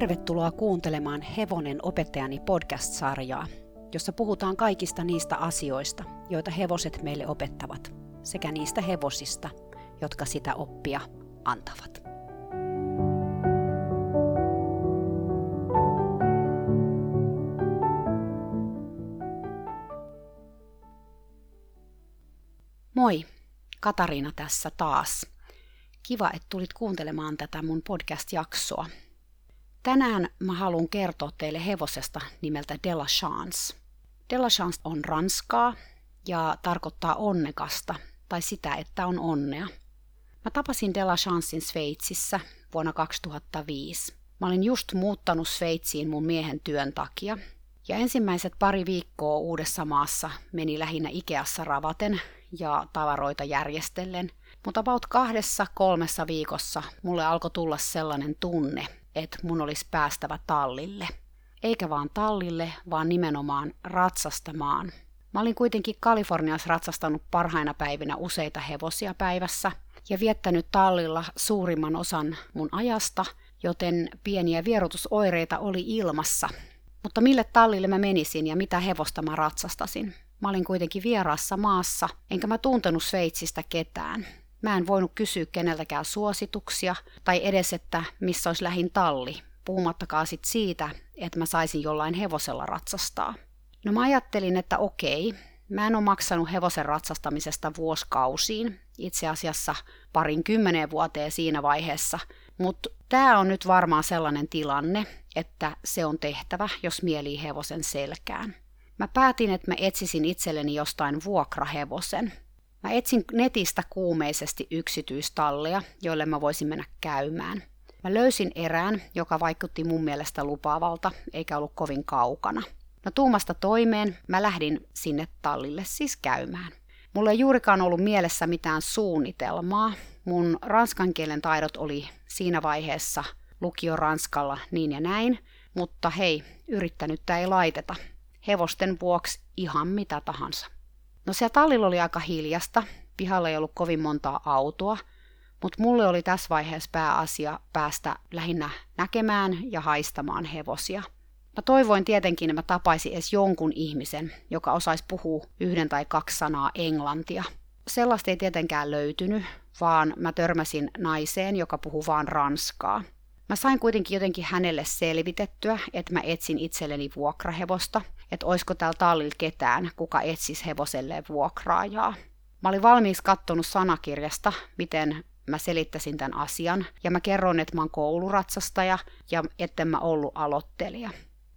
Tervetuloa kuuntelemaan Hevonen opettajani podcast-sarjaa, jossa puhutaan kaikista niistä asioista, joita hevoset meille opettavat, sekä niistä hevosista, jotka sitä oppia antavat. Moi, Katariina tässä taas. Kiva, että tulit kuuntelemaan tätä mun podcast-jaksoa. Tänään mä haluan kertoa teille hevosesta nimeltä Della Chance. Della Chance on ranskaa ja tarkoittaa onnekasta tai sitä, että on onnea. Mä tapasin Della Chancein Sveitsissä vuonna 2005. Mä olin just muuttanut Sveitsiin mun miehen työn takia. Ja ensimmäiset pari viikkoa uudessa maassa meni lähinnä Ikeassa ravaten ja tavaroita järjestellen. Mutta about kahdessa kolmessa viikossa mulle alkoi tulla sellainen tunne, että mun olisi päästävä tallille. Eikä vaan tallille, vaan nimenomaan ratsastamaan. Mä olin kuitenkin Kaliforniassa ratsastanut parhaina päivinä useita hevosia päivässä ja viettänyt tallilla suurimman osan mun ajasta, joten pieniä vierotusoireita oli ilmassa. Mutta mille tallille mä menisin ja mitä hevosta mä ratsastasin? Mä olin kuitenkin vieraassa maassa, enkä mä tuntenut Sveitsistä ketään. Mä en voinut kysyä keneltäkään suosituksia tai edes, että missä olisi lähin talli, puhumattakaan sit siitä, että mä saisin jollain hevosella ratsastaa. No mä ajattelin, että okei, mä en ole maksanut hevosen ratsastamisesta vuosikausiin, itse asiassa parin kymmeneen vuoteen siinä vaiheessa, mutta tämä on nyt varmaan sellainen tilanne, että se on tehtävä, jos mielii hevosen selkään. Mä päätin, että mä etsisin itselleni jostain vuokrahevosen, Mä etsin netistä kuumeisesti yksityistalleja, joille mä voisin mennä käymään. Mä löysin erään, joka vaikutti mun mielestä lupaavalta, eikä ollut kovin kaukana. No tuumasta toimeen mä lähdin sinne tallille siis käymään. Mulla ei juurikaan ollut mielessä mitään suunnitelmaa. Mun ranskan kielen taidot oli siinä vaiheessa lukio ranskalla niin ja näin, mutta hei, yrittänyttä ei laiteta. Hevosten vuoksi ihan mitä tahansa. No siellä tallilla oli aika hiljasta, pihalla ei ollut kovin montaa autoa, mutta mulle oli tässä vaiheessa pääasia päästä lähinnä näkemään ja haistamaan hevosia. Mä toivoin tietenkin, että mä tapaisin edes jonkun ihmisen, joka osaisi puhua yhden tai kaksi sanaa englantia. Sellaista ei tietenkään löytynyt, vaan mä törmäsin naiseen, joka puhuu vaan ranskaa. Mä sain kuitenkin jotenkin hänelle selvitettyä, että mä etsin itselleni vuokrahevosta, että oisko täällä tallilla ketään, kuka etsisi hevoselleen vuokraajaa. Mä olin valmiiksi kattonut sanakirjasta, miten mä selittäisin tämän asian, ja mä kerron, että mä oon kouluratsastaja ja etten mä ollut aloittelija.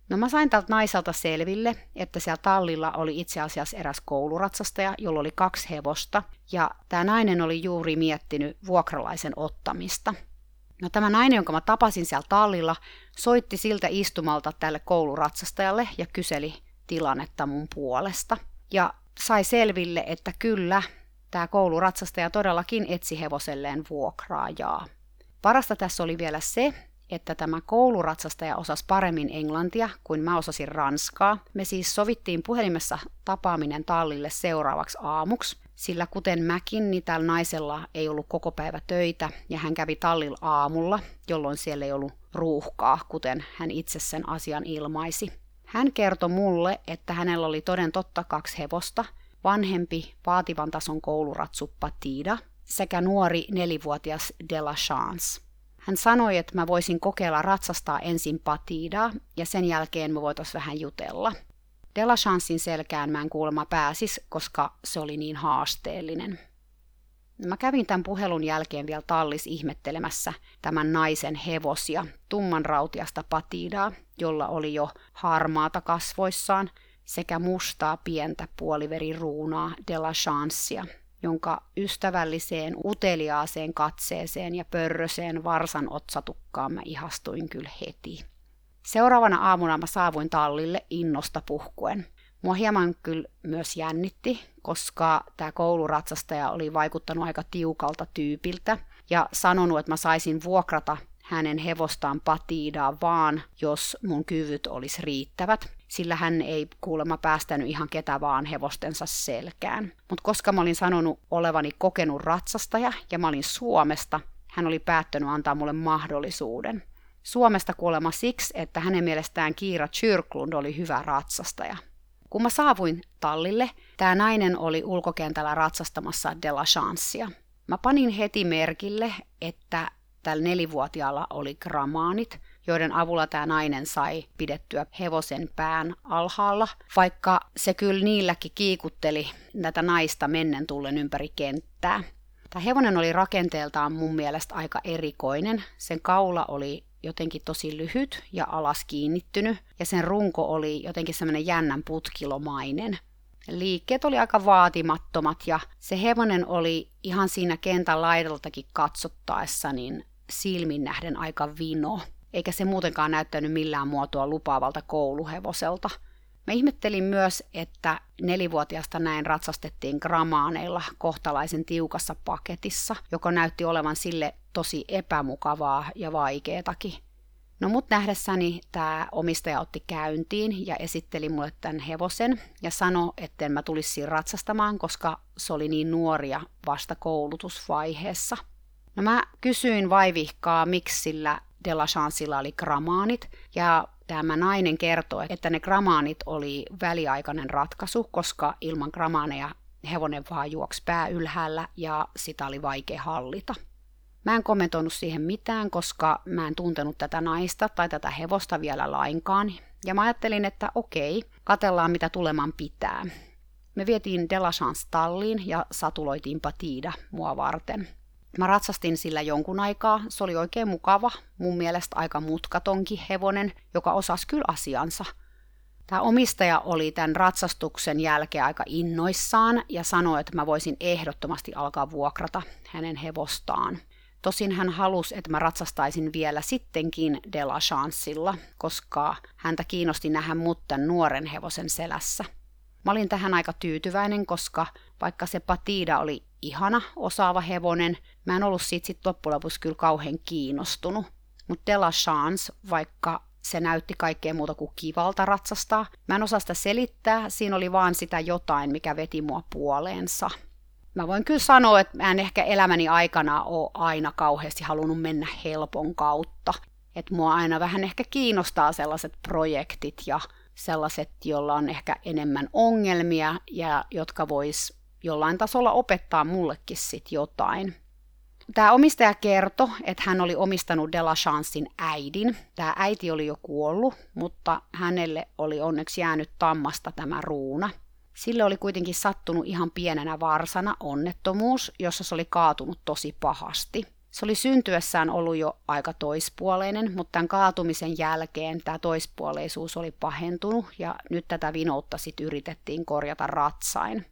No mä sain tältä naiselta selville, että siellä tallilla oli itse asiassa eräs kouluratsastaja, jolla oli kaksi hevosta, ja tämä nainen oli juuri miettinyt vuokralaisen ottamista – No tämä nainen, jonka mä tapasin siellä tallilla, soitti siltä istumalta tälle kouluratsastajalle ja kyseli tilannetta mun puolesta. Ja sai selville, että kyllä, tämä kouluratsastaja todellakin etsi hevoselleen vuokraajaa. Parasta tässä oli vielä se, että tämä kouluratsastaja osasi paremmin englantia kuin mä osasin ranskaa. Me siis sovittiin puhelimessa tapaaminen tallille seuraavaksi aamuksi, sillä kuten mäkin, niin tällä naisella ei ollut koko päivä töitä ja hän kävi tallilla aamulla, jolloin siellä ei ollut ruuhkaa, kuten hän itse sen asian ilmaisi. Hän kertoi mulle, että hänellä oli toden totta kaksi hevosta, vanhempi vaativan tason kouluratsu Patida sekä nuori nelivuotias Della Chance. Hän sanoi, että mä voisin kokeilla ratsastaa ensin Patidaa ja sen jälkeen me voitaisiin vähän jutella. Delachansin selkään mä en kuulemma pääsis, koska se oli niin haasteellinen. Mä kävin tämän puhelun jälkeen vielä tallis ihmettelemässä tämän naisen hevosia, tumman rautiasta patidaa, jolla oli jo harmaata kasvoissaan, sekä mustaa pientä puoliveriruunaa Delachancia, jonka ystävälliseen, uteliaaseen katseeseen ja pörröseen varsan otsatukkaan mä ihastuin kyllä heti. Seuraavana aamuna mä saavuin tallille innosta puhkuen. Mua hieman kyllä myös jännitti, koska tämä kouluratsastaja oli vaikuttanut aika tiukalta tyypiltä ja sanonut, että mä saisin vuokrata hänen hevostaan patiidaa vaan, jos mun kyvyt olisi riittävät, sillä hän ei kuulemma päästänyt ihan ketä vaan hevostensa selkään. Mutta koska mä olin sanonut olevani kokenut ratsastaja ja mä olin Suomesta, hän oli päättänyt antaa mulle mahdollisuuden. Suomesta kuolema siksi, että hänen mielestään Kiira Kyrklund oli hyvä ratsastaja. Kun mä saavuin tallille, tämä nainen oli ulkokentällä ratsastamassa De La Chancea. Mä panin heti merkille, että tällä nelivuotiaalla oli gramaanit, joiden avulla tämä nainen sai pidettyä hevosen pään alhaalla, vaikka se kyllä niilläkin kiikutteli tätä naista mennen tullen ympäri kenttää. Tämä hevonen oli rakenteeltaan mun mielestä aika erikoinen. Sen kaula oli jotenkin tosi lyhyt ja alas kiinnittynyt, ja sen runko oli jotenkin semmoinen jännän putkilomainen. Liikkeet oli aika vaatimattomat ja se hevonen oli ihan siinä kentän laidaltakin katsottaessa niin silmin nähden aika vino, eikä se muutenkaan näyttänyt millään muotoa lupaavalta kouluhevoselta. Mä ihmettelin myös, että nelivuotiaasta näin ratsastettiin gramaaneilla kohtalaisen tiukassa paketissa, joka näytti olevan sille tosi epämukavaa ja vaikeetakin. No mut nähdessäni tämä omistaja otti käyntiin ja esitteli mulle tämän hevosen ja sanoi, etten mä tulisi ratsastamaan, koska se oli niin nuoria vasta koulutusvaiheessa. No mä kysyin vaivihkaa, miksi sillä De La Chancella oli gramaanit, ja tämä nainen kertoi, että ne gramaanit oli väliaikainen ratkaisu, koska ilman gramaaneja hevonen vaan juoksi pää ylhäällä ja sitä oli vaikea hallita. Mä en kommentoinut siihen mitään, koska mä en tuntenut tätä naista tai tätä hevosta vielä lainkaan. Ja mä ajattelin, että okei, katellaan mitä tuleman pitää. Me vietiin Delachans talliin ja satuloitiin Patida mua varten. Mä ratsastin sillä jonkun aikaa, se oli oikein mukava, mun mielestä aika mutkatonki hevonen, joka osasi kyllä asiansa. Tämä omistaja oli tämän ratsastuksen jälkeen aika innoissaan ja sanoi, että mä voisin ehdottomasti alkaa vuokrata hänen hevostaan. Tosin hän halusi, että mä ratsastaisin vielä sittenkin De La Chancella, koska häntä kiinnosti nähdä mut tämän nuoren hevosen selässä. Mä olin tähän aika tyytyväinen, koska vaikka se Patida oli ihana, osaava hevonen, mä en ollut siitä sit loppujen lopuksi kyllä kauhean kiinnostunut. Mutta De La Chance, vaikka se näytti kaikkea muuta kuin kivalta ratsastaa, mä en osaa sitä selittää, siinä oli vaan sitä jotain, mikä veti mua puoleensa mä voin kyllä sanoa, että mä en ehkä elämäni aikana ole aina kauheasti halunnut mennä helpon kautta. Että mua aina vähän ehkä kiinnostaa sellaiset projektit ja sellaiset, joilla on ehkä enemmän ongelmia ja jotka vois jollain tasolla opettaa mullekin sit jotain. Tämä omistaja kertoi, että hän oli omistanut De La Chancein äidin. Tämä äiti oli jo kuollut, mutta hänelle oli onneksi jäänyt tammasta tämä ruuna – Sille oli kuitenkin sattunut ihan pienenä varsana onnettomuus, jossa se oli kaatunut tosi pahasti. Se oli syntyessään ollut jo aika toispuoleinen, mutta tämän kaatumisen jälkeen tämä toispuoleisuus oli pahentunut ja nyt tätä vinoutta sitten yritettiin korjata ratsain.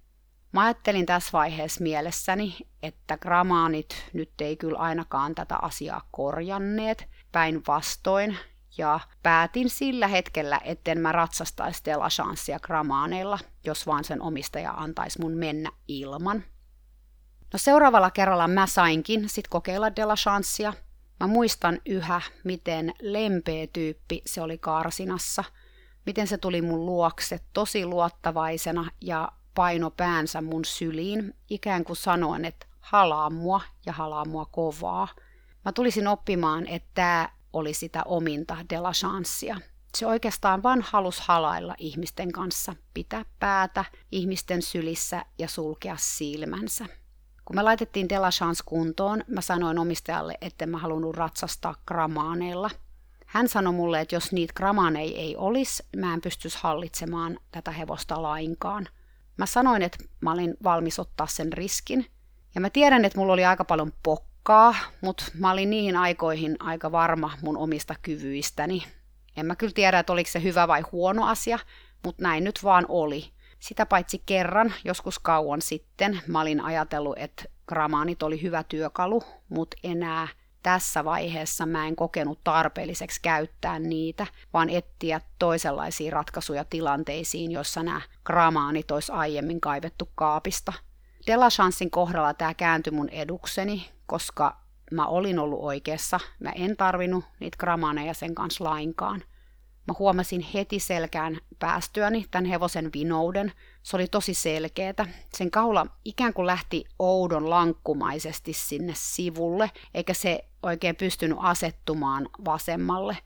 Mä ajattelin tässä vaiheessa mielessäni, että gramaanit nyt ei kyllä ainakaan tätä asiaa korjanneet. Päinvastoin ja päätin sillä hetkellä, etten mä ratsastaisi Della Chancea gramaaneilla, jos vaan sen omistaja antaisi mun mennä ilman. No seuraavalla kerralla mä sainkin sit kokeilla Della Chancea. Mä muistan yhä, miten lempeä tyyppi se oli karsinassa, miten se tuli mun luokse tosi luottavaisena ja paino päänsä mun syliin, ikään kuin sanoen, että halaa mua ja halaa mua kovaa. Mä tulisin oppimaan, että oli sitä ominta de la chancea. Se oikeastaan vaan halusi halailla ihmisten kanssa, pitää päätä ihmisten sylissä ja sulkea silmänsä. Kun me laitettiin de la chance kuntoon, mä sanoin omistajalle, että mä halunnut ratsastaa gramaaneilla. Hän sanoi mulle, että jos niitä gramaaneja ei olisi, mä en pystyisi hallitsemaan tätä hevosta lainkaan. Mä sanoin, että mä olin valmis ottaa sen riskin. Ja mä tiedän, että mulla oli aika paljon pokkaa luokkaa, mutta mä olin niihin aikoihin aika varma mun omista kyvyistäni. En mä kyllä tiedä, että oliko se hyvä vai huono asia, mutta näin nyt vaan oli. Sitä paitsi kerran, joskus kauan sitten, mä olin ajatellut, että gramaanit oli hyvä työkalu, mutta enää tässä vaiheessa mä en kokenut tarpeelliseksi käyttää niitä, vaan etsiä toisenlaisia ratkaisuja tilanteisiin, joissa nämä gramaanit olisi aiemmin kaivettu kaapista. Delashansin kohdalla tämä kääntyi mun edukseni, koska mä olin ollut oikeassa. Mä en tarvinnut niitä gramaaneja sen kanssa lainkaan. Mä huomasin heti selkään päästyäni tämän hevosen vinouden. Se oli tosi selkeätä. Sen kaula ikään kuin lähti oudon lankkumaisesti sinne sivulle, eikä se oikein pystynyt asettumaan vasemmalle.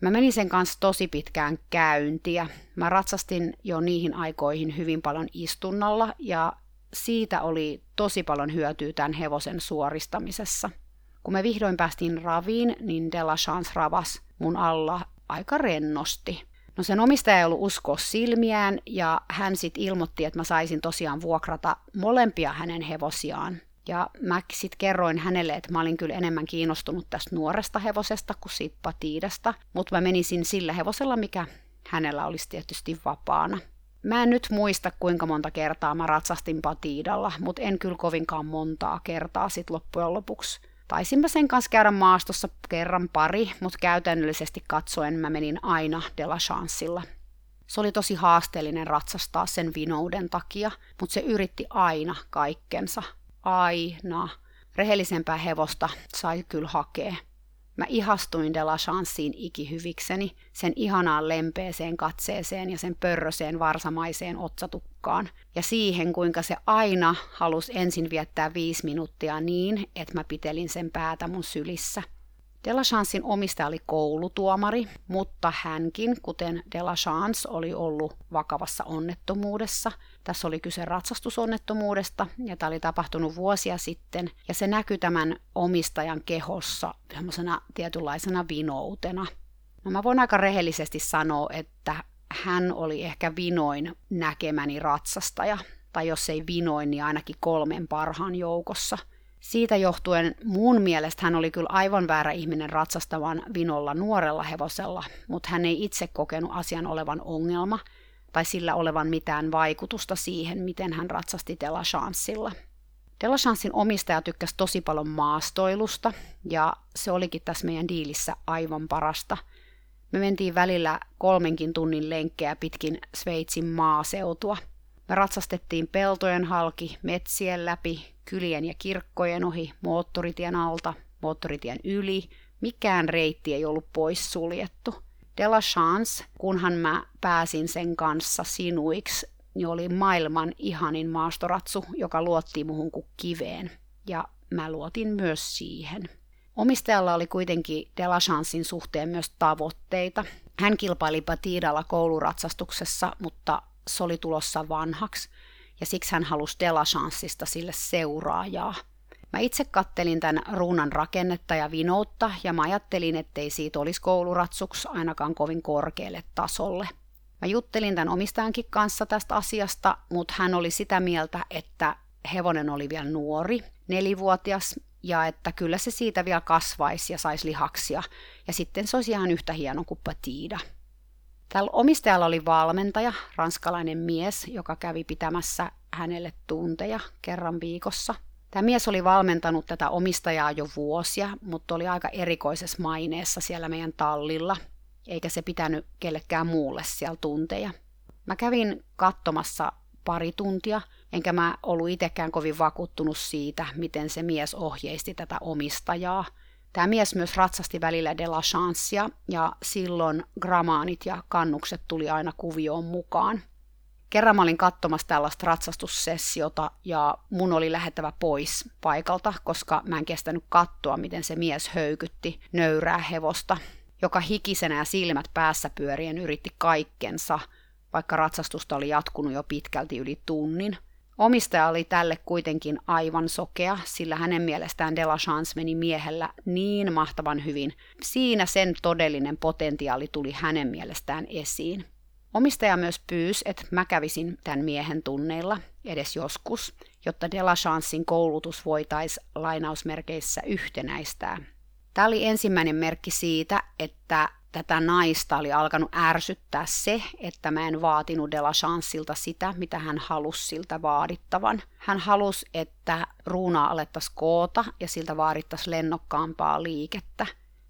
Mä menin sen kanssa tosi pitkään käyntiä. Mä ratsastin jo niihin aikoihin hyvin paljon istunnalla ja siitä oli tosi paljon hyötyä tämän hevosen suoristamisessa. Kun me vihdoin päästiin raviin, niin Della Chance ravas mun alla aika rennosti. No sen omistaja ei ollut uskoa silmiään ja hän sitten ilmoitti, että mä saisin tosiaan vuokrata molempia hänen hevosiaan. Ja mä sitten kerroin hänelle, että mä olin kyllä enemmän kiinnostunut tästä nuoresta hevosesta kuin siitä patiidasta, mutta mä menisin sillä hevosella, mikä hänellä olisi tietysti vapaana. Mä en nyt muista, kuinka monta kertaa mä ratsastin patiidalla, mutta en kyllä kovinkaan montaa kertaa sit loppujen lopuksi. Taisinpä sen kanssa käydä maastossa kerran pari, mutta käytännöllisesti katsoen mä menin aina de la Chancella. Se oli tosi haasteellinen ratsastaa sen vinouden takia, mutta se yritti aina kaikkensa. Aina. Rehellisempää hevosta sai kyllä hakea. Mä ihastuin de la Chanceen ikihyvikseni, sen ihanaan lempeeseen katseeseen ja sen pörröseen varsamaiseen otsatukkaan. Ja siihen, kuinka se aina halusi ensin viettää viisi minuuttia niin, että mä pitelin sen päätä mun sylissä – Delachancein omistaja oli koulutuomari, mutta hänkin, kuten Delachance, oli ollut vakavassa onnettomuudessa. Tässä oli kyse ratsastusonnettomuudesta, ja tämä oli tapahtunut vuosia sitten, ja se näkyi tämän omistajan kehossa tietynlaisena vinoutena. No mä voin aika rehellisesti sanoa, että hän oli ehkä vinoin näkemäni ratsastaja, tai jos ei vinoin, niin ainakin kolmen parhaan joukossa – siitä johtuen mun mielestä hän oli kyllä aivan väärä ihminen ratsastavan vinolla nuorella hevosella, mutta hän ei itse kokenut asian olevan ongelma tai sillä olevan mitään vaikutusta siihen, miten hän ratsasti Delachanceilla. Delachancein omistaja tykkäsi tosi paljon maastoilusta ja se olikin tässä meidän diilissä aivan parasta. Me mentiin välillä kolmenkin tunnin lenkkejä pitkin Sveitsin maaseutua. Me ratsastettiin peltojen halki, metsien läpi, kylien ja kirkkojen ohi, moottoritien alta, moottoritien yli. Mikään reitti ei ollut pois suljettu. De la Chance, kunhan mä pääsin sen kanssa sinuiksi, niin oli maailman ihanin maastoratsu, joka luotti muhun kuin kiveen. Ja mä luotin myös siihen. Omistajalla oli kuitenkin De La Chancein suhteen myös tavoitteita. Hän kilpaili Patidalla kouluratsastuksessa, mutta se oli tulossa vanhaksi ja siksi hän halusi Delachanceista sille seuraajaa. Mä itse kattelin tämän ruunan rakennetta ja vinoutta ja mä ajattelin, ettei siitä olisi kouluratsuksi ainakaan kovin korkealle tasolle. Mä juttelin tämän omistajankin kanssa tästä asiasta, mutta hän oli sitä mieltä, että hevonen oli vielä nuori, nelivuotias, ja että kyllä se siitä vielä kasvaisi ja saisi lihaksia, ja sitten se olisi ihan yhtä hieno kuin Patida. Tällä omistajalla oli valmentaja, ranskalainen mies, joka kävi pitämässä hänelle tunteja kerran viikossa. Tämä mies oli valmentanut tätä omistajaa jo vuosia, mutta oli aika erikoisessa maineessa siellä meidän tallilla, eikä se pitänyt kellekään muulle siellä tunteja. Mä kävin katsomassa pari tuntia, enkä mä ollut itsekään kovin vakuuttunut siitä, miten se mies ohjeisti tätä omistajaa – Tämä mies myös ratsasti välillä de la chancea ja silloin gramaanit ja kannukset tuli aina kuvioon mukaan. Kerran mä olin katsomassa tällaista ratsastussessiota ja mun oli lähettävä pois paikalta, koska mä en kestänyt katsoa, miten se mies höykytti nöyrää hevosta, joka hikisenä ja silmät päässä pyörien yritti kaikkensa, vaikka ratsastusta oli jatkunut jo pitkälti yli tunnin. Omistaja oli tälle kuitenkin aivan sokea, sillä hänen mielestään Delachance meni miehellä niin mahtavan hyvin. Siinä sen todellinen potentiaali tuli hänen mielestään esiin. Omistaja myös pyysi, että mä kävisin tämän miehen tunneilla edes joskus, jotta Delachancein koulutus voitaisiin lainausmerkeissä yhtenäistää. Tämä oli ensimmäinen merkki siitä, että tätä naista oli alkanut ärsyttää se, että mä en vaatinut De La Chanceilta sitä, mitä hän halusi siltä vaadittavan. Hän halusi, että ruunaa alettaisiin koota ja siltä vaadittaisiin lennokkaampaa liikettä.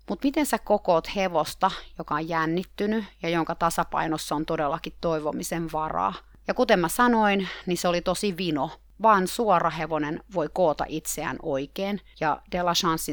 Mutta miten sä kokoot hevosta, joka on jännittynyt ja jonka tasapainossa on todellakin toivomisen varaa? Ja kuten mä sanoin, niin se oli tosi vino. Vaan suora hevonen voi koota itseään oikein, ja De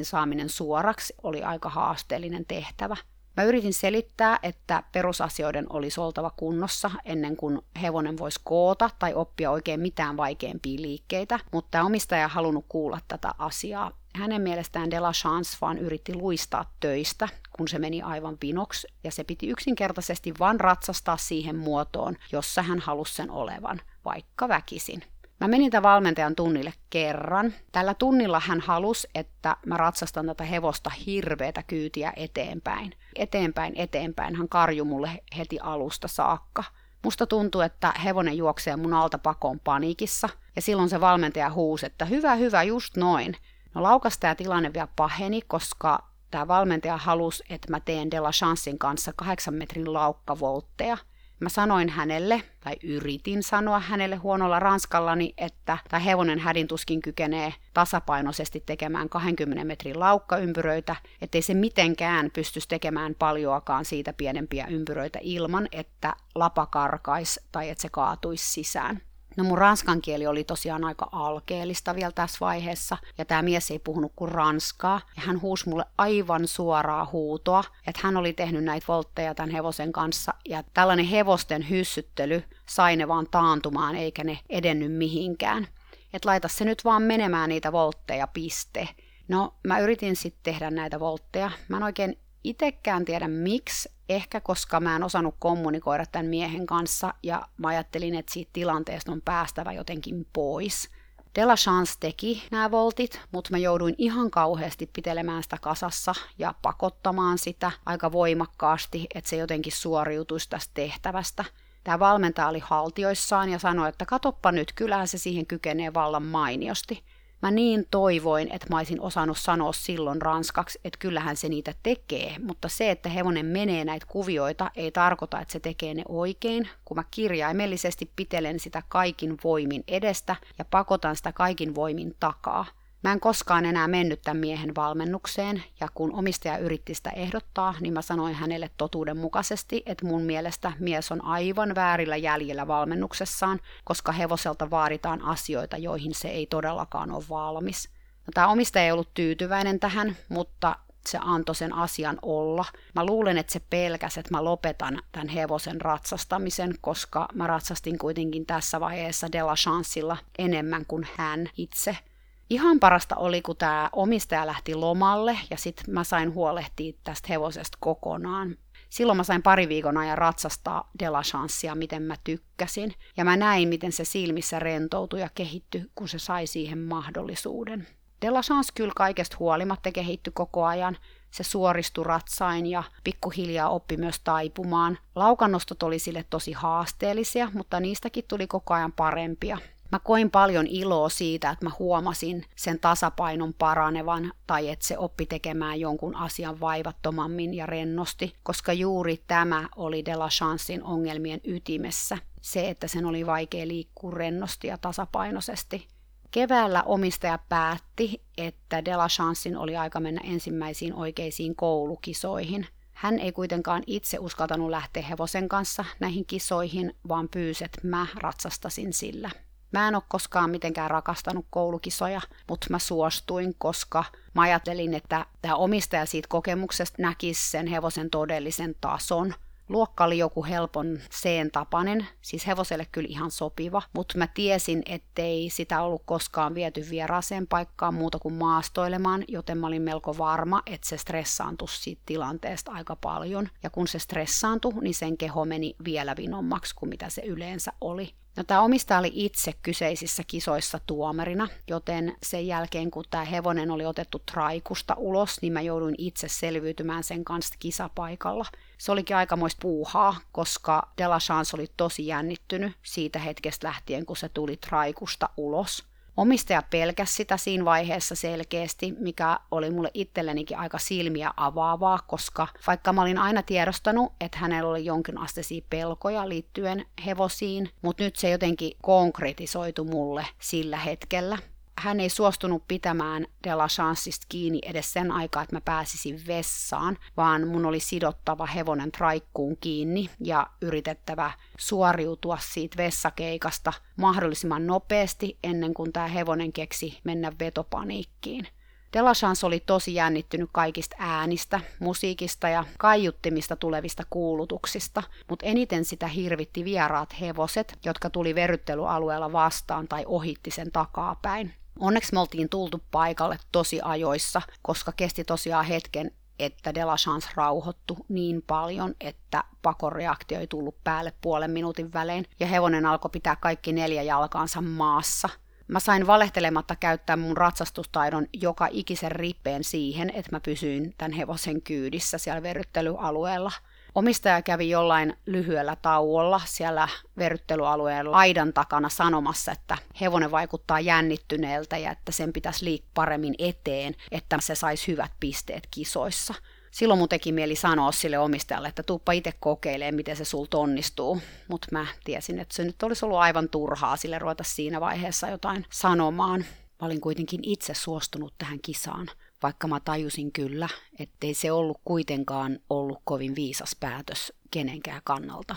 saaminen suoraksi oli aika haasteellinen tehtävä. Mä yritin selittää, että perusasioiden olisi oltava kunnossa ennen kuin hevonen voisi koota tai oppia oikein mitään vaikeampia liikkeitä, mutta omistaja halunnut kuulla tätä asiaa. Hänen mielestään De La Chance vaan yritti luistaa töistä, kun se meni aivan vinoksi, ja se piti yksinkertaisesti vain ratsastaa siihen muotoon, jossa hän halusi sen olevan, vaikka väkisin. Mä menin tämän valmentajan tunnille kerran. Tällä tunnilla hän halusi, että mä ratsastan tätä hevosta hirveätä kyytiä eteenpäin. Eteenpäin, eteenpäin. Hän karju mulle heti alusta saakka. Musta tuntuu, että hevonen juoksee mun alta pakoon paniikissa, ja silloin se valmentaja huusi, että hyvä, hyvä, just noin. No laukasta tämä tilanne vielä paheni, koska tämä valmentaja halusi, että mä teen Della Chancein kanssa kahdeksan metrin laukkavoltteja – Mä sanoin hänelle, tai yritin sanoa hänelle huonolla ranskallani, että tämä hevonen hädintuskin kykenee tasapainoisesti tekemään 20 metrin laukkaympyröitä, ettei se mitenkään pystyisi tekemään paljoakaan siitä pienempiä ympyröitä ilman, että lapa karkaisi tai että se kaatuisi sisään. No mun ranskan kieli oli tosiaan aika alkeellista vielä tässä vaiheessa, ja tämä mies ei puhunut kuin ranskaa, ja hän huusi mulle aivan suoraa huutoa, että hän oli tehnyt näitä voltteja tämän hevosen kanssa, ja tällainen hevosten hyssyttely sai ne vaan taantumaan, eikä ne edennyt mihinkään. Että laita se nyt vaan menemään niitä voltteja, piste. No, mä yritin sitten tehdä näitä voltteja. Mä en oikein itekään tiedä miksi, ehkä koska mä en osannut kommunikoida tämän miehen kanssa ja mä ajattelin, että siitä tilanteesta on päästävä jotenkin pois. Della Chance teki nämä voltit, mutta mä jouduin ihan kauheasti pitelemään sitä kasassa ja pakottamaan sitä aika voimakkaasti, että se jotenkin suoriutuisi tästä tehtävästä. Tämä valmentaja oli haltioissaan ja sanoi, että katoppa nyt, kyllähän se siihen kykenee vallan mainiosti. Mä niin toivoin, että mä olisin osannut sanoa silloin ranskaksi, että kyllähän se niitä tekee, mutta se, että hevonen menee näitä kuvioita, ei tarkoita, että se tekee ne oikein, kun mä kirjaimellisesti pitelen sitä kaikin voimin edestä ja pakotan sitä kaikin voimin takaa. Mä en koskaan enää mennyt tämän miehen valmennukseen, ja kun omistaja yritti sitä ehdottaa, niin mä sanoin hänelle totuudenmukaisesti, että mun mielestä mies on aivan väärillä jäljellä valmennuksessaan, koska hevoselta vaaditaan asioita, joihin se ei todellakaan ole valmis. No, tämä omistaja ei ollut tyytyväinen tähän, mutta se antoi sen asian olla. Mä luulen, että se pelkäsi, että mä lopetan tämän hevosen ratsastamisen, koska mä ratsastin kuitenkin tässä vaiheessa Della Chancella enemmän kuin hän itse – Ihan parasta oli, kun tämä omistaja lähti lomalle ja sitten mä sain huolehtia tästä hevosesta kokonaan. Silloin mä sain pari viikon ajan ratsastaa Delachancea, miten mä tykkäsin. Ja mä näin, miten se silmissä rentoutui ja kehittyi, kun se sai siihen mahdollisuuden. Delachance kyllä kaikesta huolimatta kehittyi koko ajan. Se suoristui ratsain ja pikkuhiljaa oppi myös taipumaan. Laukannostot oli sille tosi haasteellisia, mutta niistäkin tuli koko ajan parempia. Mä koin paljon iloa siitä, että mä huomasin sen tasapainon paranevan tai että se oppi tekemään jonkun asian vaivattomammin ja rennosti, koska juuri tämä oli De La Chancein ongelmien ytimessä. Se, että sen oli vaikea liikkua rennosti ja tasapainoisesti. Keväällä omistaja päätti, että De La Chancein oli aika mennä ensimmäisiin oikeisiin koulukisoihin. Hän ei kuitenkaan itse uskaltanut lähteä hevosen kanssa näihin kisoihin, vaan pyysi, että mä ratsastasin sillä. Mä en ole koskaan mitenkään rakastanut koulukisoja, mutta mä suostuin, koska mä ajattelin, että tämä omistaja siitä kokemuksesta näkisi sen hevosen todellisen tason. Luokka oli joku helpon seen tapainen, siis hevoselle kyllä ihan sopiva, mutta mä tiesin, ettei sitä ollut koskaan viety vieraaseen paikkaan muuta kuin maastoilemaan, joten mä olin melko varma, että se stressaantui siitä tilanteesta aika paljon. Ja kun se stressaantui, niin sen keho meni vielä vinommaksi kuin mitä se yleensä oli. No tämä omistaja oli itse kyseisissä kisoissa tuomarina, joten sen jälkeen kun tämä hevonen oli otettu traikusta ulos, niin mä jouduin itse selviytymään sen kanssa kisapaikalla. Se olikin aikamoista puuhaa, koska Delachance oli tosi jännittynyt siitä hetkestä lähtien, kun se tuli traikusta ulos. Omistaja pelkäsi sitä siinä vaiheessa selkeästi, mikä oli mulle itsellenikin aika silmiä avaavaa, koska vaikka mä olin aina tiedostanut, että hänellä oli jonkinasteisia pelkoja liittyen hevosiin, mutta nyt se jotenkin konkretisoitu mulle sillä hetkellä hän ei suostunut pitämään De La Chanceista kiinni edes sen aikaa, että mä pääsisin vessaan, vaan mun oli sidottava hevonen traikkuun kiinni ja yritettävä suoriutua siitä vessakeikasta mahdollisimman nopeasti ennen kuin tämä hevonen keksi mennä vetopaniikkiin. Delachance oli tosi jännittynyt kaikista äänistä, musiikista ja kaiuttimista tulevista kuulutuksista, mutta eniten sitä hirvitti vieraat hevoset, jotka tuli verryttelyalueella vastaan tai ohitti sen takapäin. Onneksi me oltiin tultu paikalle tosi ajoissa, koska kesti tosiaan hetken, että Delachance rauhoittu niin paljon, että pakoreaktio ei tullut päälle puolen minuutin välein, ja hevonen alkoi pitää kaikki neljä jalkaansa maassa. Mä sain valehtelematta käyttää mun ratsastustaidon joka ikisen rippeen siihen, että mä pysyin tämän hevosen kyydissä siellä verryttelyalueella – Omistaja kävi jollain lyhyellä tauolla siellä verryttelyalueen laidan takana sanomassa, että hevonen vaikuttaa jännittyneeltä ja että sen pitäisi liikkua paremmin eteen, että se saisi hyvät pisteet kisoissa. Silloin mun teki mieli sanoa sille omistajalle, että tuuppa itse kokeilemaan, miten se sulta onnistuu. Mutta mä tiesin, että se nyt olisi ollut aivan turhaa sille ruveta siinä vaiheessa jotain sanomaan. Mä olin kuitenkin itse suostunut tähän kisaan vaikka mä tajusin kyllä, ettei se ollut kuitenkaan ollut kovin viisas päätös kenenkään kannalta.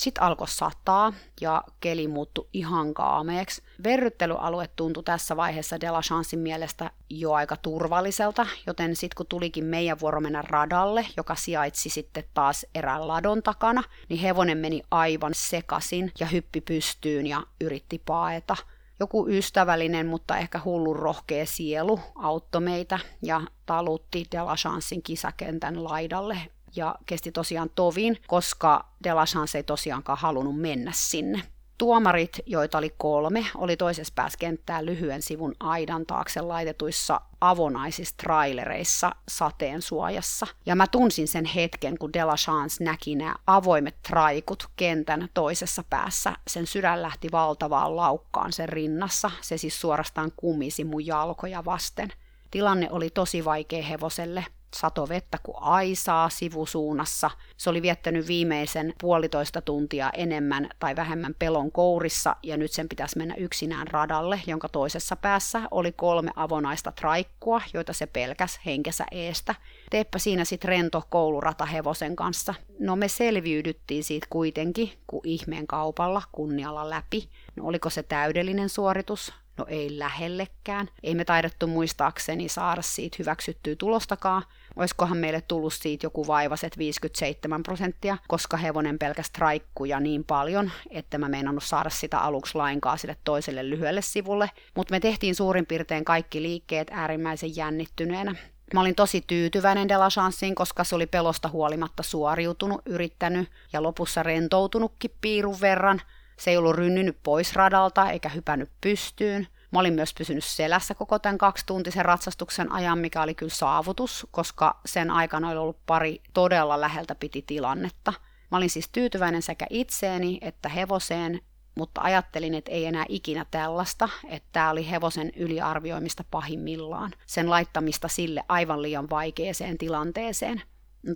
Sitten alkoi sataa ja keli muuttui ihan kaameeksi. Verryttelyalue tuntui tässä vaiheessa Delachansin mielestä jo aika turvalliselta, joten sitten kun tulikin meidän vuoro mennä radalle, joka sijaitsi sitten taas erään ladon takana, niin hevonen meni aivan sekasin ja hyppi pystyyn ja yritti paeta – joku ystävällinen, mutta ehkä hullun rohkea sielu auttoi meitä ja talutti Delachansin kisakentän laidalle ja kesti tosiaan tovin, koska Delachance ei tosiaankaan halunnut mennä sinne. Tuomarit, joita oli kolme, oli toisessa päässä kenttää lyhyen sivun aidan taakse laitetuissa avonaisissa trailereissa sateen suojassa. Ja mä tunsin sen hetken, kun Dela Chance näki nämä avoimet traikut kentän toisessa päässä. Sen sydän lähti valtavaan laukkaan sen rinnassa. Se siis suorastaan kumisi mun jalkoja vasten. Tilanne oli tosi vaikea hevoselle – sato vettä kuin aisaa sivusuunnassa. Se oli viettänyt viimeisen puolitoista tuntia enemmän tai vähemmän pelon kourissa ja nyt sen pitäisi mennä yksinään radalle, jonka toisessa päässä oli kolme avonaista traikkua, joita se pelkäs henkensä eestä. Teepä siinä sitten rento koulurata hevosen kanssa. No me selviydyttiin siitä kuitenkin, kun ihmeen kaupalla kunnialla läpi. No oliko se täydellinen suoritus? No ei lähellekään. Ei me taidettu muistaakseni saada siitä hyväksyttyä tulostakaan. Oiskohan meille tullut siitä joku vaivaset 57 prosenttia, koska hevonen pelkästään traikkuja niin paljon, että mä meinannut saada sitä aluksi lainkaan sille toiselle lyhyelle sivulle. Mutta me tehtiin suurin piirtein kaikki liikkeet äärimmäisen jännittyneenä. Mä olin tosi tyytyväinen Delachanssiin, koska se oli pelosta huolimatta suoriutunut, yrittänyt ja lopussa rentoutunutkin piirun verran – se ei ollut rynnynyt pois radalta eikä hypännyt pystyyn. Mä olin myös pysynyt selässä koko tämän kaksituntisen ratsastuksen ajan, mikä oli kyllä saavutus, koska sen aikana oli ollut pari todella läheltä piti tilannetta. Mä olin siis tyytyväinen sekä itseeni että hevoseen, mutta ajattelin, että ei enää ikinä tällaista, että tämä oli hevosen yliarvioimista pahimmillaan, sen laittamista sille aivan liian vaikeeseen tilanteeseen.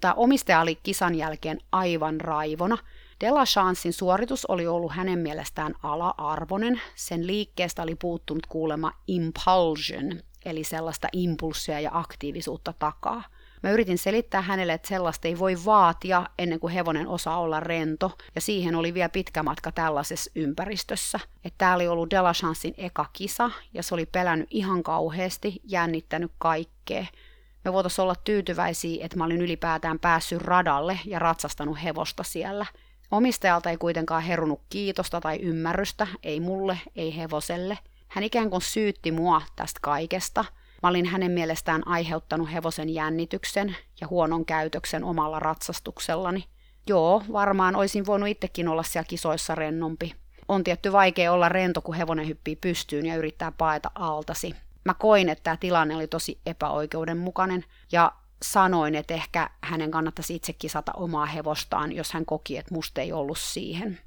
Tämä omistaja oli kisan jälkeen aivan raivona, Delachansin suoritus oli ollut hänen mielestään ala-arvoinen. Sen liikkeestä oli puuttunut kuulema impulsion, eli sellaista impulssia ja aktiivisuutta takaa. Mä yritin selittää hänelle, että sellaista ei voi vaatia ennen kuin hevonen osaa olla rento, ja siihen oli vielä pitkä matka tällaisessa ympäristössä. Että tämä oli ollut Delachansin eka kisa, ja se oli pelännyt ihan kauheasti, jännittänyt kaikkea. Me voitaisiin olla tyytyväisiä, että mä olin ylipäätään päässyt radalle ja ratsastanut hevosta siellä – Omistajalta ei kuitenkaan herunut kiitosta tai ymmärrystä, ei mulle, ei hevoselle. Hän ikään kuin syytti mua tästä kaikesta. Mä olin hänen mielestään aiheuttanut hevosen jännityksen ja huonon käytöksen omalla ratsastuksellani. Joo, varmaan olisin voinut itsekin olla siellä kisoissa rennompi. On tietty vaikea olla rento, kun hevonen hyppii pystyyn ja yrittää paeta altasi. Mä koin, että tämä tilanne oli tosi epäoikeudenmukainen ja sanoin, että ehkä hänen kannattaisi itse kisata omaa hevostaan, jos hän koki, että musta ei ollut siihen.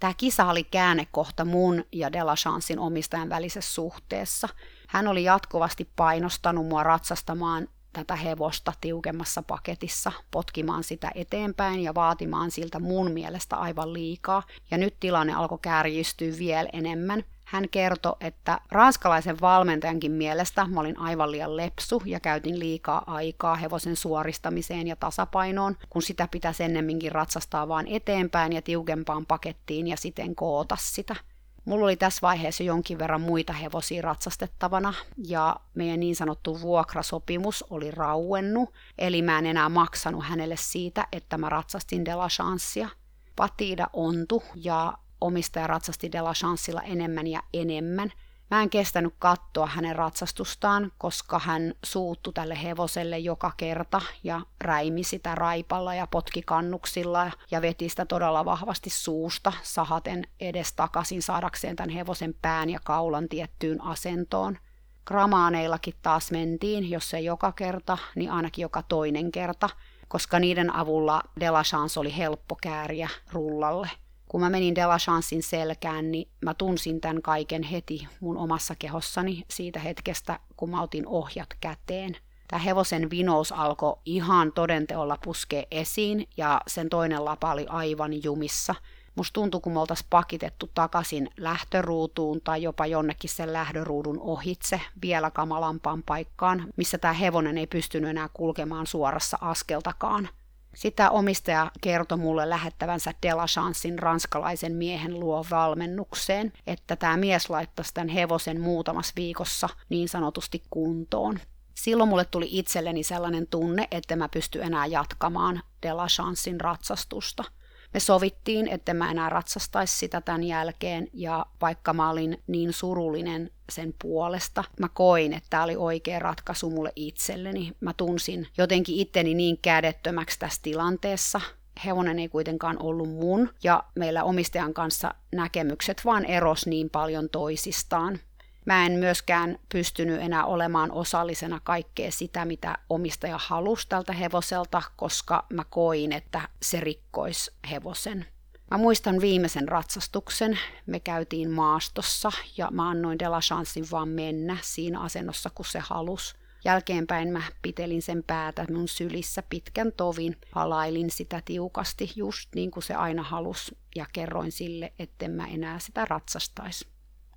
Tämä kisa oli käännekohta mun ja Delachansin omistajan välisessä suhteessa. Hän oli jatkuvasti painostanut mua ratsastamaan tätä hevosta tiukemmassa paketissa, potkimaan sitä eteenpäin ja vaatimaan siltä mun mielestä aivan liikaa. Ja nyt tilanne alkoi kärjistyä vielä enemmän. Hän kertoi, että ranskalaisen valmentajankin mielestä mä olin aivan liian lepsu ja käytin liikaa aikaa hevosen suoristamiseen ja tasapainoon, kun sitä pitäisi ennemminkin ratsastaa vaan eteenpäin ja tiukempaan pakettiin ja siten koota sitä. Mulla oli tässä vaiheessa jonkin verran muita hevosia ratsastettavana ja meidän niin sanottu vuokrasopimus oli rauennut, eli mä en enää maksanut hänelle siitä, että mä ratsastin De La Chancea. Patida ontu ja omistaja ratsasti De La enemmän ja enemmän – Mä en kestänyt katsoa hänen ratsastustaan, koska hän suuttu tälle hevoselle joka kerta ja räimi sitä raipalla ja potki kannuksilla ja veti sitä todella vahvasti suusta sahaten edes takaisin saadakseen tämän hevosen pään ja kaulan tiettyyn asentoon. Gramaaneillakin taas mentiin, jos ei joka kerta, niin ainakin joka toinen kerta, koska niiden avulla Delachance oli helppo kääriä rullalle – kun mä menin Delachansin selkään, niin mä tunsin tämän kaiken heti mun omassa kehossani siitä hetkestä, kun mä otin ohjat käteen. Tämä hevosen vinous alkoi ihan todenteolla puskea esiin ja sen toinen lapa oli aivan jumissa. Musta tuntui, kun me oltaisiin pakitettu takaisin lähtöruutuun tai jopa jonnekin sen lähdöruudun ohitse vielä kamalampaan paikkaan, missä tämä hevonen ei pystynyt enää kulkemaan suorassa askeltakaan – sitä omistaja kertoi mulle lähettävänsä Delachansin ranskalaisen miehen luo valmennukseen, että tämä mies laittaisi tämän hevosen muutamassa viikossa niin sanotusti kuntoon. Silloin mulle tuli itselleni sellainen tunne, että mä pysty enää jatkamaan Delachansin ratsastusta – me sovittiin, että mä enää ratsastaisi sitä tämän jälkeen, ja vaikka mä olin niin surullinen sen puolesta, mä koin, että tämä oli oikea ratkaisu mulle itselleni. Mä tunsin jotenkin itteni niin kädettömäksi tässä tilanteessa, hevonen ei kuitenkaan ollut mun, ja meillä omistajan kanssa näkemykset vaan eros niin paljon toisistaan. Mä en myöskään pystynyt enää olemaan osallisena kaikkea sitä, mitä omistaja halusi tältä hevoselta, koska mä koin, että se rikkoisi hevosen. Mä muistan viimeisen ratsastuksen. Me käytiin maastossa ja mä annoin Delachansin vaan mennä siinä asennossa, kun se halus. Jälkeenpäin mä pitelin sen päätä mun sylissä pitkän tovin, halailin sitä tiukasti just niin kuin se aina halus ja kerroin sille, etten mä enää sitä ratsastaisi.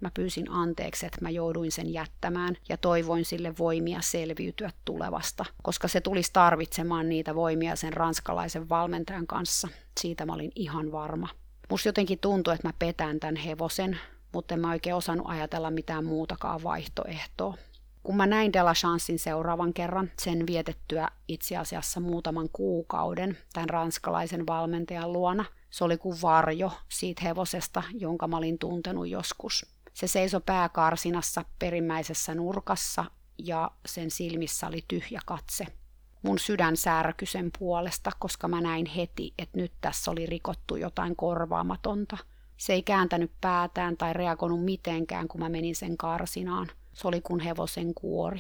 Mä pyysin anteeksi, että mä jouduin sen jättämään ja toivoin sille voimia selviytyä tulevasta, koska se tulisi tarvitsemaan niitä voimia sen ranskalaisen valmentajan kanssa. Siitä mä olin ihan varma. Musta jotenkin tuntui, että mä petän tämän hevosen, mutta en mä oikein osannut ajatella mitään muutakaan vaihtoehtoa. Kun mä näin Delachansin seuraavan kerran, sen vietettyä itse asiassa muutaman kuukauden tämän ranskalaisen valmentajan luona, se oli kuin varjo siitä hevosesta, jonka mä olin tuntenut joskus. Se seisoi pääkarsinassa perimmäisessä nurkassa ja sen silmissä oli tyhjä katse. Mun sydän särky sen puolesta, koska mä näin heti, että nyt tässä oli rikottu jotain korvaamatonta. Se ei kääntänyt päätään tai reagoinut mitenkään, kun mä menin sen karsinaan. Se oli kuin hevosen kuori.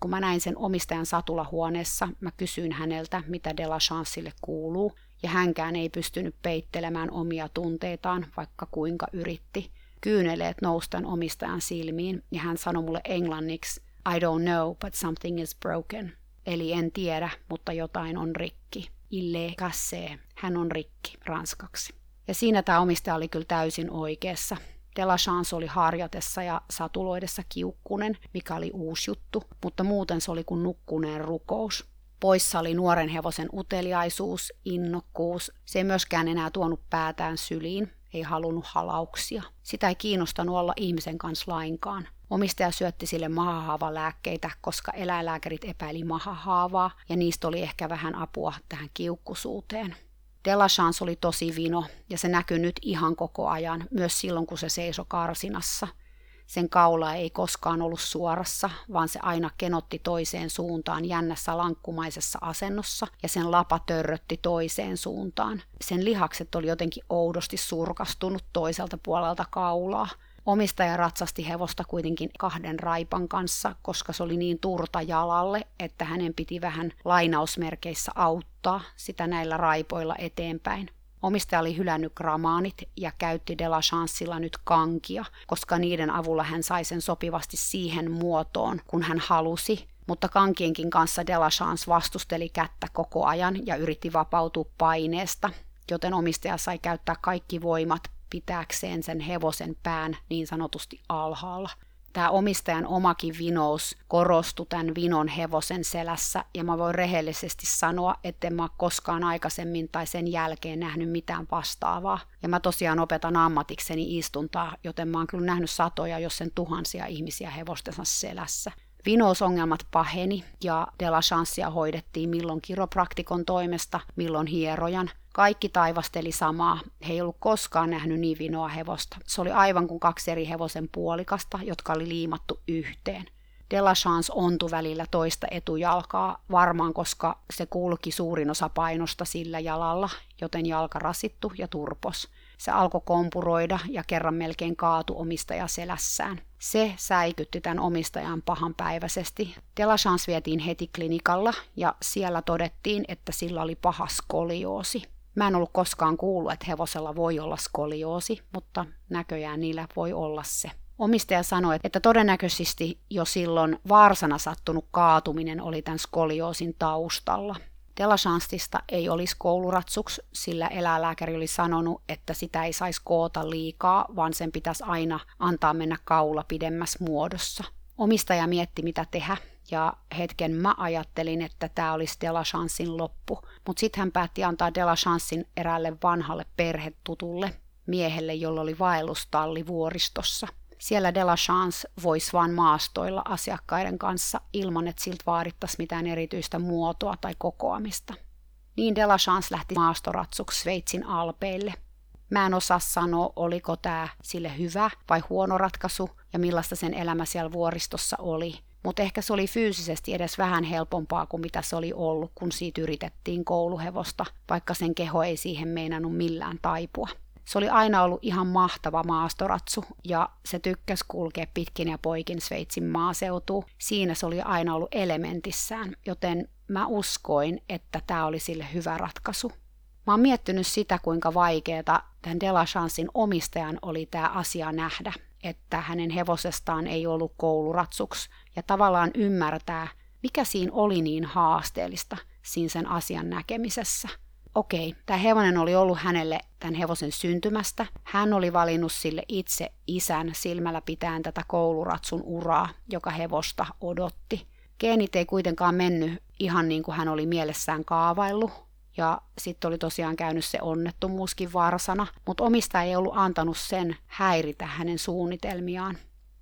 Kun mä näin sen omistajan satulahuoneessa, mä kysyin häneltä, mitä De La Chancelle kuuluu, ja hänkään ei pystynyt peittelemään omia tunteitaan, vaikka kuinka yritti kyyneleet nousten omistajan silmiin ja hän sanoi mulle englanniksi I don't know, but something is broken. Eli en tiedä, mutta jotain on rikki. Ille casse, hän on rikki ranskaksi. Ja siinä tämä omistaja oli kyllä täysin oikeassa. De La Chance oli harjatessa ja satuloidessa kiukkunen, mikä oli uusi juttu, mutta muuten se oli kuin nukkuneen rukous. Poissa oli nuoren hevosen uteliaisuus, innokkuus. Se ei myöskään enää tuonut päätään syliin, ei halunnut halauksia. Sitä ei kiinnostanut olla ihmisen kanssa lainkaan. Omistaja syötti sille lääkkeitä, koska eläinlääkärit epäili mahahaavaa ja niistä oli ehkä vähän apua tähän kiukkusuuteen. Delachance oli tosi vino ja se näkyi nyt ihan koko ajan, myös silloin kun se seisoi karsinassa – sen kaula ei koskaan ollut suorassa, vaan se aina kenotti toiseen suuntaan jännässä lankkumaisessa asennossa ja sen lapa törrötti toiseen suuntaan. Sen lihakset oli jotenkin oudosti surkastunut toiselta puolelta kaulaa. Omistaja ratsasti hevosta kuitenkin kahden raipan kanssa, koska se oli niin turta jalalle, että hänen piti vähän lainausmerkeissä auttaa sitä näillä raipoilla eteenpäin. Omistaja oli hylännyt gramaanit ja käytti De La nyt kankia, koska niiden avulla hän sai sen sopivasti siihen muotoon, kun hän halusi, mutta kankienkin kanssa De La Chance vastusteli kättä koko ajan ja yritti vapautua paineesta, joten omistaja sai käyttää kaikki voimat pitääkseen sen hevosen pään niin sanotusti alhaalla. Tämä omistajan omakin vinous korostui tämän vinon hevosen selässä, ja mä voin rehellisesti sanoa, että en mä koskaan aikaisemmin tai sen jälkeen nähnyt mitään vastaavaa. Ja mä tosiaan opetan ammatikseni istuntaa, joten mä oon kyllä nähnyt satoja, jos sen tuhansia ihmisiä hevostensa selässä. Vinousongelmat paheni ja Delachancea hoidettiin milloin kiropraktikon toimesta, milloin hierojan. Kaikki taivasteli samaa. He ei ollut koskaan nähnyt niin vinoa hevosta. Se oli aivan kuin kaksi eri hevosen puolikasta, jotka oli liimattu yhteen. Delachance ontui välillä toista etujalkaa, varmaan koska se kulki suurin osa painosta sillä jalalla, joten jalka rasittu ja turpos. Se alkoi kompuroida ja kerran melkein kaatu omistaja selässään. Se säikytti tämän omistajan pahanpäiväisesti. Delachance vietiin heti klinikalla ja siellä todettiin, että sillä oli paha skolioosi. Mä en ollut koskaan kuullut, että hevosella voi olla skolioosi, mutta näköjään niillä voi olla se. Omistaja sanoi, että todennäköisesti jo silloin varsana sattunut kaatuminen oli tämän skolioosin taustalla. Delachansista ei olisi kouluratsuksi, sillä eläinlääkäri oli sanonut, että sitä ei saisi koota liikaa, vaan sen pitäisi aina antaa mennä kaula pidemmässä muodossa. Omistaja mietti, mitä tehdä, ja hetken mä ajattelin, että tämä olisi Delachansin loppu, mutta sitten hän päätti antaa Delachansin eräälle vanhalle perhetutulle miehelle, jolla oli vaellustalli vuoristossa – siellä De La Chance voisi vain maastoilla asiakkaiden kanssa ilman, että siltä vaadittaisi mitään erityistä muotoa tai kokoamista. Niin De La Chance lähti maastoratsuksi Sveitsin alpeille. Mä en osaa sanoa, oliko tämä sille hyvä vai huono ratkaisu ja millaista sen elämä siellä vuoristossa oli, mutta ehkä se oli fyysisesti edes vähän helpompaa kuin mitä se oli ollut, kun siitä yritettiin kouluhevosta, vaikka sen keho ei siihen meinannut millään taipua. Se oli aina ollut ihan mahtava maastoratsu ja se tykkäsi kulkea pitkin ja poikin Sveitsin maaseutu. Siinä se oli aina ollut elementissään, joten mä uskoin, että tämä oli sille hyvä ratkaisu. Mä oon miettinyt sitä, kuinka vaikeeta tämän Delachansin omistajan oli tämä asia nähdä, että hänen hevosestaan ei ollut kouluratsuksi ja tavallaan ymmärtää, mikä siinä oli niin haasteellista siinä sen asian näkemisessä – okei, tämä hevonen oli ollut hänelle tämän hevosen syntymästä. Hän oli valinnut sille itse isän silmällä pitäen tätä kouluratsun uraa, joka hevosta odotti. Geenit ei kuitenkaan mennyt ihan niin kuin hän oli mielessään kaavaillut, ja sitten oli tosiaan käynyt se onnettomuuskin varsana, mutta omistaja ei ollut antanut sen häiritä hänen suunnitelmiaan.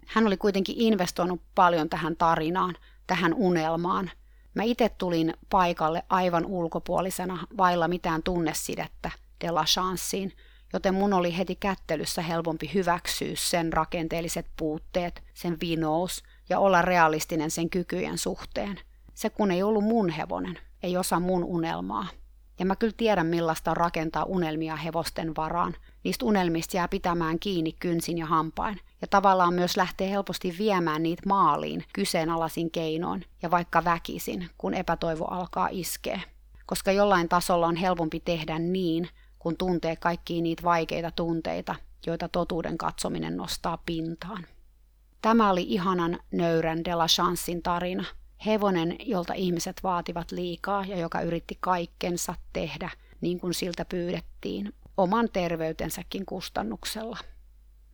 Hän oli kuitenkin investoinut paljon tähän tarinaan, tähän unelmaan, Mä itse tulin paikalle aivan ulkopuolisena, vailla mitään tunnesidettä de la Chanceen, joten mun oli heti kättelyssä helpompi hyväksyä sen rakenteelliset puutteet, sen vinous ja olla realistinen sen kykyjen suhteen. Se kun ei ollut mun hevonen, ei osa mun unelmaa. Ja mä kyllä tiedän millaista on rakentaa unelmia hevosten varaan. Niistä unelmista jää pitämään kiinni kynsin ja hampain ja tavallaan myös lähtee helposti viemään niitä maaliin kyseenalaisin keinoin ja vaikka väkisin, kun epätoivo alkaa iskeä. Koska jollain tasolla on helpompi tehdä niin, kun tuntee kaikkia niitä vaikeita tunteita, joita totuuden katsominen nostaa pintaan. Tämä oli ihanan nöyrän de la Chancein tarina. Hevonen, jolta ihmiset vaativat liikaa ja joka yritti kaikkensa tehdä niin kuin siltä pyydettiin, oman terveytensäkin kustannuksella.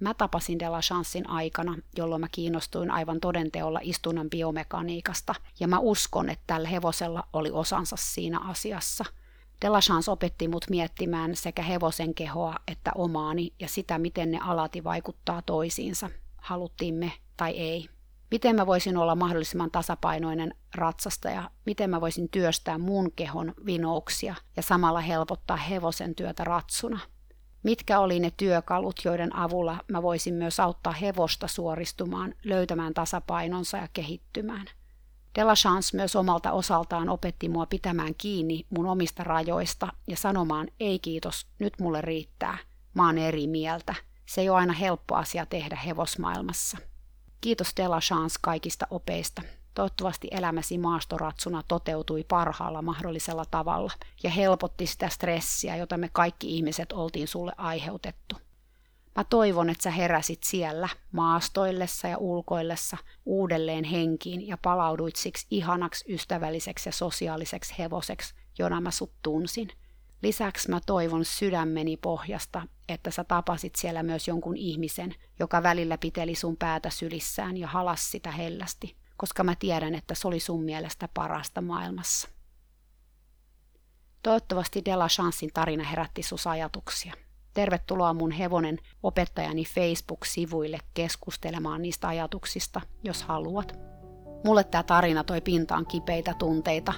Mä tapasin De La Chancein aikana, jolloin mä kiinnostuin aivan todenteolla istunnan biomekaniikasta, ja mä uskon, että tällä hevosella oli osansa siinä asiassa. De La Chance opetti mut miettimään sekä hevosen kehoa että omaani ja sitä, miten ne alati vaikuttaa toisiinsa, haluttiin me tai ei. Miten mä voisin olla mahdollisimman tasapainoinen ratsastaja, miten mä voisin työstää mun kehon vinouksia ja samalla helpottaa hevosen työtä ratsuna – mitkä oli ne työkalut, joiden avulla mä voisin myös auttaa hevosta suoristumaan, löytämään tasapainonsa ja kehittymään. Delachance myös omalta osaltaan opetti mua pitämään kiinni mun omista rajoista ja sanomaan ei kiitos, nyt mulle riittää, mä oon eri mieltä. Se ei ole aina helppo asia tehdä hevosmaailmassa. Kiitos Delachance kaikista opeista. Toivottavasti elämäsi maastoratsuna toteutui parhaalla mahdollisella tavalla ja helpotti sitä stressiä, jota me kaikki ihmiset oltiin sulle aiheutettu. Mä toivon, että sä heräsit siellä maastoillessa ja ulkoillessa uudelleen henkiin ja palauduit siksi ihanaksi, ystävälliseksi ja sosiaaliseksi hevoseksi, jona mä sut tunsin. Lisäksi mä toivon sydämeni pohjasta, että sä tapasit siellä myös jonkun ihmisen, joka välillä piteli sun päätä sylissään ja halas sitä hellästi, koska mä tiedän, että se oli sun mielestä parasta maailmassa. Toivottavasti Della Chancein tarina herätti sus ajatuksia. Tervetuloa mun hevonen opettajani Facebook-sivuille keskustelemaan niistä ajatuksista, jos haluat. Mulle tämä tarina toi pintaan kipeitä tunteita,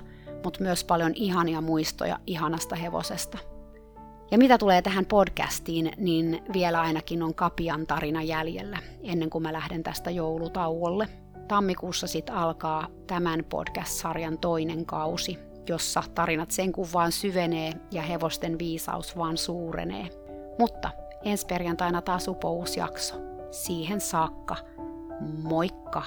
mutta myös paljon ihania muistoja ihanasta hevosesta. Ja mitä tulee tähän podcastiin, niin vielä ainakin on Kapian tarina jäljellä, ennen kuin mä lähden tästä joulutauolle. Tammikuussa sitten alkaa tämän podcast-sarjan toinen kausi, jossa tarinat sen kun vaan syvenee ja hevosten viisaus vaan suurenee. Mutta ensi perjantaina taas upo uusi jakso. Siihen saakka, moikka!